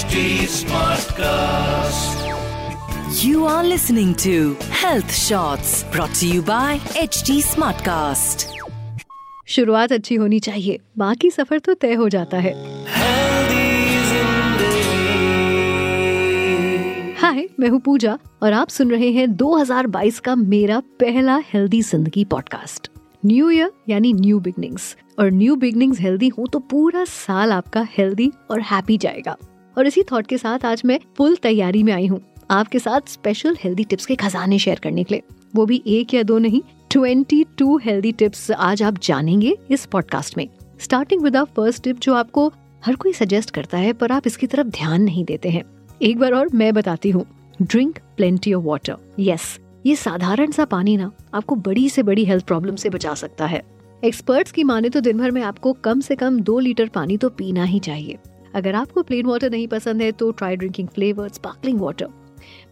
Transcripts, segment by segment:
HD Smartcast. You are listening to Health Shots brought to you by HD Smartcast. शुरुआत अच्छी होनी चाहिए बाकी सफ़र तो तय हो जाता है। हाय मैं हूँ पूजा और आप सुन रहे हैं 2022 का मेरा पहला हेल्दी ज़िंदगी पॉडकास्ट न्यू ईयर यानी न्यू बिगनिंग्स और न्यू बिगनिंग्स हेल्दी हो तो पूरा साल आपका हेल्दी और हैप्पी जाएगा। और इसी थॉट के साथ आज मैं फुल तैयारी में आई हूँ। आपके साथ स्पेशल हेल्दी टिप्स के खजाने शेयर करने के लिए। वो भी एक या दो नहीं 22 हेल्दी टिप्स आज आप जानेंगे इस पॉडकास्ट में। स्टार्टिंग विद फ़र्स्ट टिप जो आपको हर कोई सजेस्ट करता है, पर आप इसकी तरफ़ ध्यान नहीं देते हैं। एक बार और मैं बताती हूँ। Drink plenty of water yes ये साधारण सा पानी ना आपको बड़ी से बड़ी हेल्थ प्रॉब्लम से बचा सकता है। एक्सपर्ट्स की माने तो दिन भर में आपको कम से कम दो लीटर पानी तो पीना ही चाहिए। अगर आपको प्लेन वाटर नहीं पसंद है तो try drinking flavour sparkling water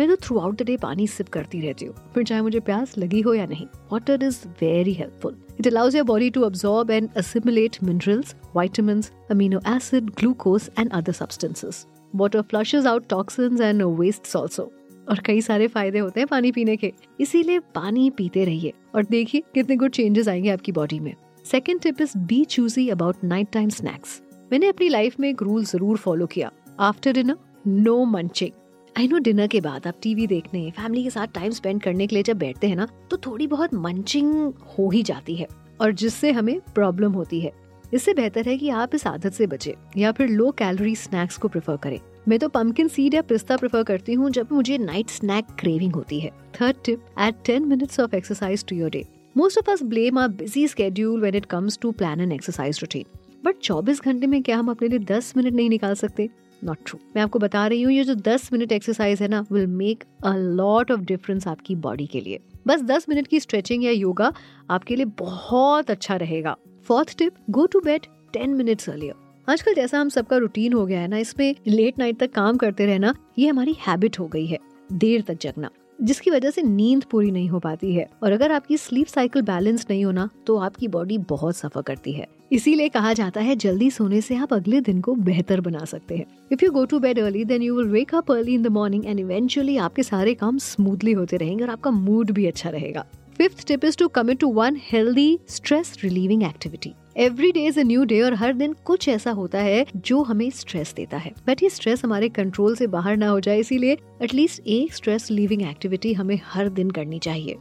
मैं तो थ्रू आउट द डे पानी सिप करती रहती हूँ। फिर चाहे मुझे प्यास लगी हो या नहीं water is very helpful it allows your body to absorb and assimilate minerals vitamins, amino acid, glucose and other substances. Water flushes out toxins and wastes also. और कई सारे फ़ायदे होते हैं पानी पीने के। इसीलिए पानी पीते रहिए। और देखिए कितने गुड चेंजेस आएँगे आपकी बॉडी में। Second tip is be choosy about night time snacks मैंने अपनी लाइफ में एक रूल ज़रूर फॉलो किया। After dinner no munching I know dinner के बाद आप टीवी देखने फैमिली के साथ टाइम स्पेंड करने के लिए जब बैठते हैं ना तो थोड़ी बहुत मंचिंग हो ही जाती है और जिससे हमें प्रॉब्लम होती है। इससे बेहतर है कि आप इस आदत से बचे या फिर लो कैलोरी स्नैक्स को प्रेफर करें। मैं तो पम्पकिन सीड या पिस्ता प्रेफर करती हूँ जब मुझे नाइट स्नैक क्रेविंग होती है। Third tip add ten minutes of exercise to your day most of us blame our busy schedule when it comes to plan an exercise routine but 24 घंटे में क्या हम अपने लिए 10 मिनट नहीं निकाल सकते? नॉट ट्रू मैं आपको बता रही हूँ, ये जो 10 मिनट एक्सरसाइज है ना will make a lot of difference आपकी बॉडी के लिए। बस 10 मिनट की स्ट्रेचिंग या योगा आपके लिए बहुत अच्छा रहेगा। Fourth tip go to bed 10 minutes earlier आजकल जैसा हम सबका रूटीन हो गया है ना, इसमें लेट नाइट तक काम करते रहना, ये हमारी हैबिट हो गई है। देर तक जगना। जिसकी वजह से नींद पूरी नहीं हो पाती है। और अगर आपकी स्लीप साइकिल बैलेंस नहीं होना तो आपकी बॉडी बहुत सफ़र करती है। इसीलिए कहा जाता है, जल्दी सोने से आप अगले दिन को बेहतर बना सकते हैं। If you go to bed early then you will wake up early in the morning and eventually आपके सारे काम स्मूथली होते रहेंगे और आपका मूड भी अच्छा रहेगा। Fifth tip is to commit to one healthy stress relieving activity every day is a new day और हर दिन कुछ ऐसा होता है जो हमें स्ट्रेस देता है। बट ये स्ट्रेस हमारे कंट्रोल से बाहर ना हो जाए, इसीलिए एटलीस्ट एक स्ट्रेस रिलीविंग एक्टिविटी हमें हर दिन करनी चाहिए।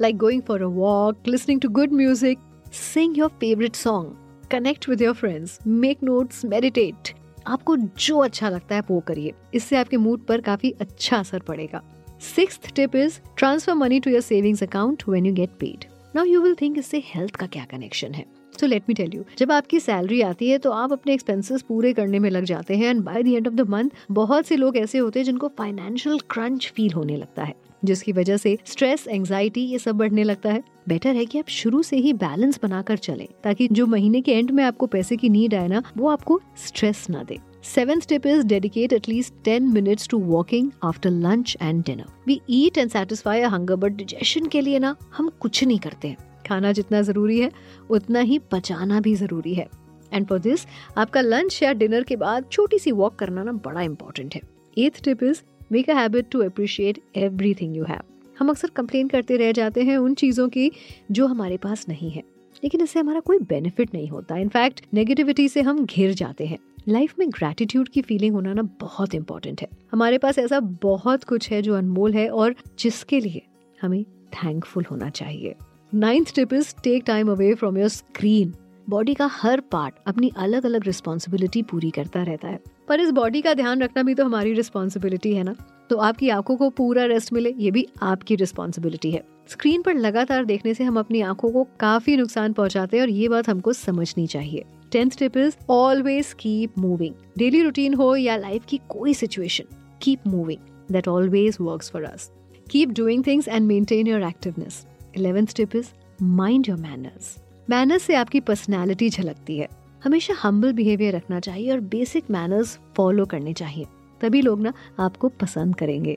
Like going for a walk listening to good music sing your favourite song connect with your friends make notes meditate आपको जो अच्छा लगता है वो करिए। इससे आपके मूड पर काफ़ी अच्छा असर पड़ेगा। Six tip is transfer money to your savings account when you get paid now you will think इससे हेल्थ का क्या कनेक्शन है? So let me tell you जब आपकी सैलरी आती है तो आप अपने एक्सपेंसेस पूरे करने में लग जाते हैं and by the end of the month बहुत से लोग ऐसे होते हैं जिनको फाइनेंशियल क्रंच फील होने लगता है जिसकी वजह से स्ट्रेस एंजाइटी ये सब बढ़ने लगता है। बेटर है कि आप शुरू से ही बैलेंस बनाकर चलें ताकि जो महीने के एंड में आपको पैसे की नीड आए ना वो आपको स्ट्रेस ना दे। Is dedicate at least 10 minutes to walking after lunch and dinner. We eat and satisfy our hunger, but digestion के लिए ना हम कुछ नहीं करते हैं। खाना जितना ज़रूरी है, उतना ही पचाना भी ज़रूरी है। एंड फॉर दिस आपका लंच या डिनर के बाद छोटी सी वॉक करना ना बड़ा इंपॉर्टेंट है। Eighth tip is make a habit to appreciate everything you have हम अक्सर कंप्लेन करते रह जाते हैं उन चीज़ों की जो हमारे पास नहीं है। लेकिन इससे हमारा कोई बेनिफिट नहीं होता। इनफैक्ट नेगेटिविटी से हम घिर जाते हैं। लाइफ में ग्रेटिट्यूड की फीलिंग होना ना बहुत इंपॉर्टेंट है। हमारे पास ऐसा बहुत कुछ है जो अनमोल है और जिसके लिए हमें थैंकफुल होना चाहिए। Ninth tip is take time away from your screen body का हर पार्ट अपनी अलग अलग रिस्पॉन्सिबिलिटी पूरी करता रहता है। पर इस बॉडी का ध्यान रखना भी तो हमारी रिस्पॉन्सिबिलिटी है ना? तो आपकी आँखों को पूरा रेस्ट मिले, ये भी आपकी रिस्पॉन्सिबिलिटी है। स्क्रीन पर लगातार देखने से हम अपनी आँखों को काफ़ी नुकसान पहुंचाते हैं और ये बात हमको समझनी चाहिए। Tenth tip is always keep moving daily routine हो या लाइफ की कोई situation keep moving that always work for us keep doing things and maintain your activeness eleventh tip is mind your manners manners से आपकी personality झलकती है। हमेशा humble behaviour रखना चाहिए और बेसिक मैनर्स फॉलो करने चाहिए। तभी लोग ना आपको पसंद करेंगे।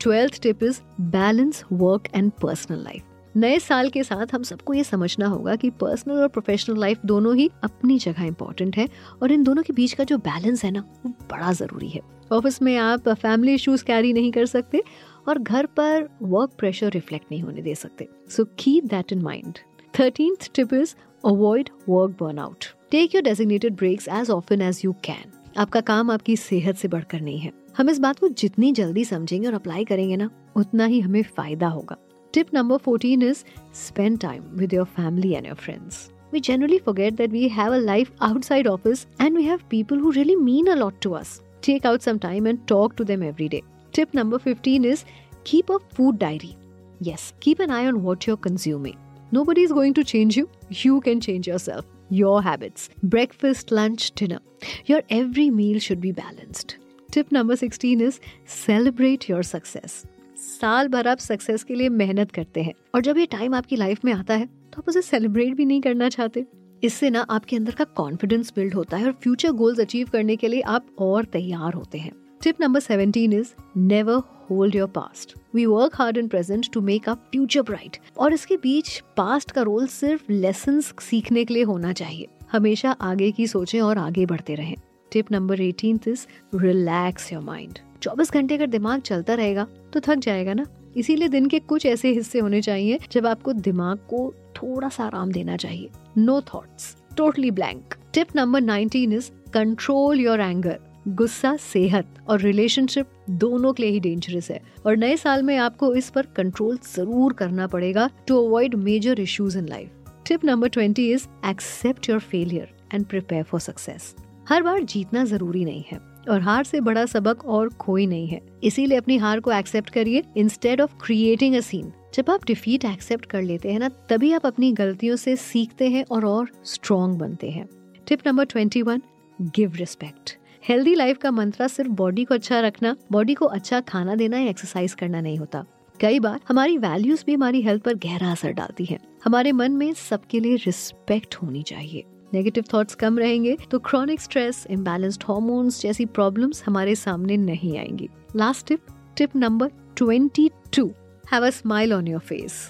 Twelfth tip is balance work and personal life नए साल के साथ हम सबको ये समझना होगा कि पर्सनल और प्रोफेशनल लाइफ दोनों ही अपनी जगह इंपॉर्टेंट है और इन दोनों के बीच का जो बैलेंस है ना, वो बड़ा ज़रूरी है। ऑफ़िस में आप फैमिली इश्यूज़ कैरी नहीं कर सकते और घर पर वर्क प्रेशर रिफ्लेक्ट नहीं होने दे सकते। So keep that in mind thirteen tip is avoid work burn out take your designated breaks as often as you can आपका काम आपकी सेहत से बढ़कर नहीं है। हम इस बात को जितनी जल्दी समझेंगे और अप्लाई करेंगे ना, उतना ही हमें फ़ायदा होगा। Tip number fourteen is spend time with your family and your friends We generally forget that we have a life outside office and we have people who really mean a lot to us. Take out some time and talk to them every day. Tip number 15 is keep a food diary. Yes, keep an eye on what you're consuming. Nobody is going to change you. You can change yourself. Your habits. Breakfast, lunch, dinner. Your every meal should be balanced. Tip number 16 is celebrate your success. साल भर आप success के लिए मेहनत करते हैं और जब ये टाइम आपकी लाइफ में आता है तो आप उसे सेलिब्रेट भी नहीं करना चाहते इससे ना आपके अंदर का कॉन्फिडेंस बिल्ड होता है और फ्यूचर गोल्स अचीव करने के लिए आप और तैयार होते हैं tip number 17 is never hold your past we work hard in present to make a future bright और इसके बीच पास्ट का रोल सिर्फ़ लेसन सीखने के लिए होना चाहिए। हमेशा आगे की सोचें और आगे बढ़ते रहें। Tip number eighteen is relax your mind 24 घंटे अगर दिमाग चलता रहेगा तो थक जाएगा ना? इसीलिए दिन के कुछ ऐसे हिस्से होने चाहिए, जब आपको दिमाग को थोड़ा सा आराम देना चाहिए। No thoughts totally blank tip number 19 is control your anger गुस्सा, सेहत और रिलेशनशिप दोनों के लिए ही डेंजरस है। और नए साल में आपको इस पर कंट्रोल ज़रूर करना पड़ेगा to avoid major issues in life tip number twenty is accept your failure and prepare for success हर बार जीतना ज़रूरी नहीं है और हार से बड़ा सबक और कोई नहीं है। इसीलिए अपनी हार को एक्सेप्ट करिए instead of creating a scene जब आप डिफीट एक्सेप्ट कर लेते हैं ना, तभी आप अपनी गलतियों से सीखते हैं और और स्ट्रॉन्ग बनते हैं। Tip number twenty one give respect healthy life का मंत्रा सिर्फ़ बॉडी को अच्छा रखना बॉडी को अच्छा खाना देना या एक्सरसाइज करना नहीं होता। कई बार हमारी वैल्यूज़ भी हमारी हेल्थ पर गहरा असर डालती है। हमारे मन में सबके लिए रिस्पेक्ट होनी चाहिए। नेगेटिव थॉट्स कम रहेंगे तो क्रॉनिक स्ट्रेस इम्बैलेंस्ड हॉर्मोन्स जैसी प्रॉब्लम्स हमारे सामने नहीं आएँगी। Last tip tip number twenty two have a smile on your face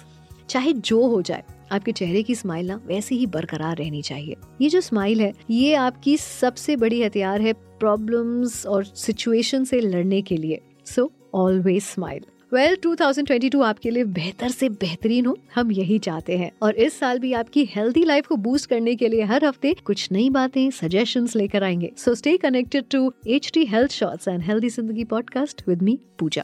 चाहे जो हो जाए, आपके चेहरे की स्माइल ना वैसे ही बरकरार रहनी चाहिए। ये जो स्माइल है, ये आपकी सबसे बड़ी हथियार है प्रॉब्लम्स और सिचुएशन से लड़ने के लिए। So always smile well well, 2022 आपके लिए बेहतर से बेहतरीन हो हम यही चाहते हैं। और इस साल भी आपकी हेल्दी लाइफ को बूस्ट करने के लिए हर हफ़्ते कुछ नई बातें सजेशन लेकर आएँगे। So stay connected to H T health shorts and healthy Zindagi podcast with me Pooja